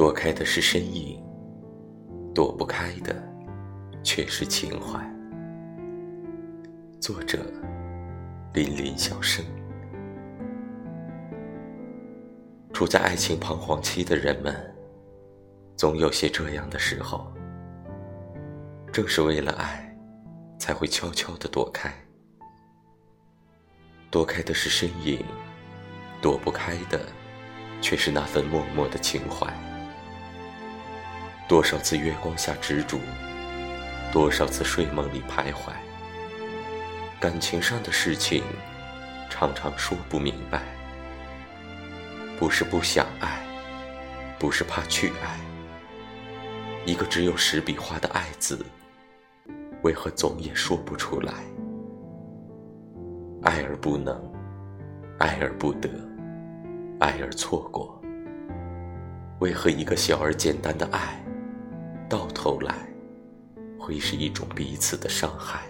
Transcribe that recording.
躲开的是身影，躲不开的却是情怀。作者：林林小生。处在爱情彷徨期的人们，总有些这样的时候。正是为了爱，才会悄悄的躲开。躲开的是身影，躲不开的，却是那份默默的情怀。多少次月光下执着，多少次睡梦里徘徊。感情上的事情，常常说不明白。不是不想爱，不是怕去爱。一个只有十笔画的“爱”字，为何总也说不出来？爱而不能，爱而不得，爱而错过。为何一个小而简单的爱，到头来会是一种彼此的伤害？